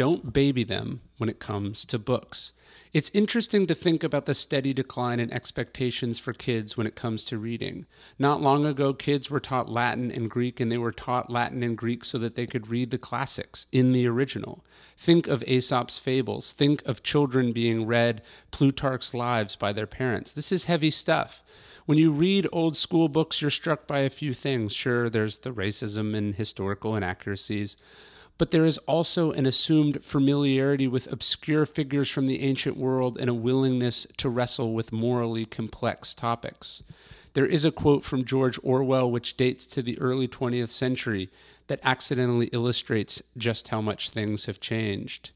Don't baby them when it comes to books. It's interesting to think about the steady decline in expectations for kids when it comes to reading. Not long ago, kids were taught Latin and Greek, and they were taught Latin and Greek so that they could read the classics in the original. Think of Aesop's fables. Think of children being read Plutarch's Lives by their parents. This is heavy stuff when you read old school books, you're struck by a few things. Sure, there's the racism and historical inaccuracies, but there is also an assumed familiarity with obscure figures from the ancient world and a willingness to wrestle with morally complex topics. There is a quote from George Orwell, which dates to the early 20th century, that accidentally illustrates just how much things have changed.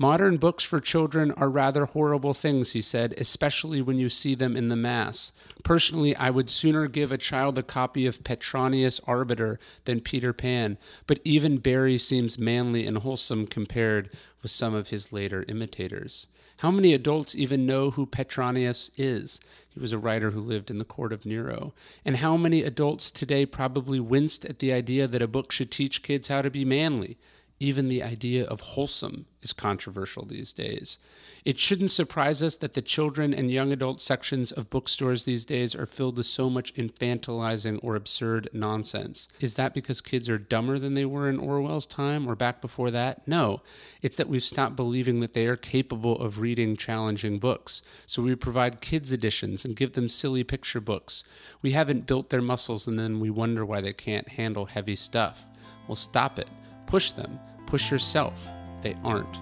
Modern books for children are rather horrible things, he said, especially when you see them in the mass. Personally, I would sooner give a child a copy of Petronius Arbiter than Peter Pan, but even Barrie seems manly and wholesome compared with some of his later imitators. How many adults even know who Petronius is? He was a writer who lived in the court of Nero. And how many adults today probably winced at the idea that a book should teach kids how to be manly? Even the idea of wholesome is controversial these days. It shouldn't surprise us that the children and young adult sections of bookstores these days are filled with so much infantilizing or absurd nonsense. Is that because kids are dumber than they were in Orwell's time or back before that? No. It's that we've stopped believing that they are capable of reading challenging books. So we provide kids' editions and give them silly picture books. We haven't built their muscles and then we wonder why they can't handle heavy stuff. Well, stop it. Push them Push yourself. They aren't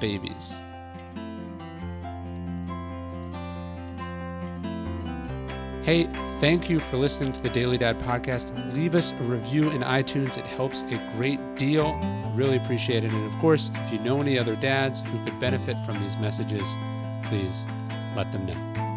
babies. Hey, thank you for listening to the Daily Dad podcast. Leave us a review in iTunes. It helps a great deal. Really appreciate it. And of course, if you know any other dads who could benefit from these messages, please let them know.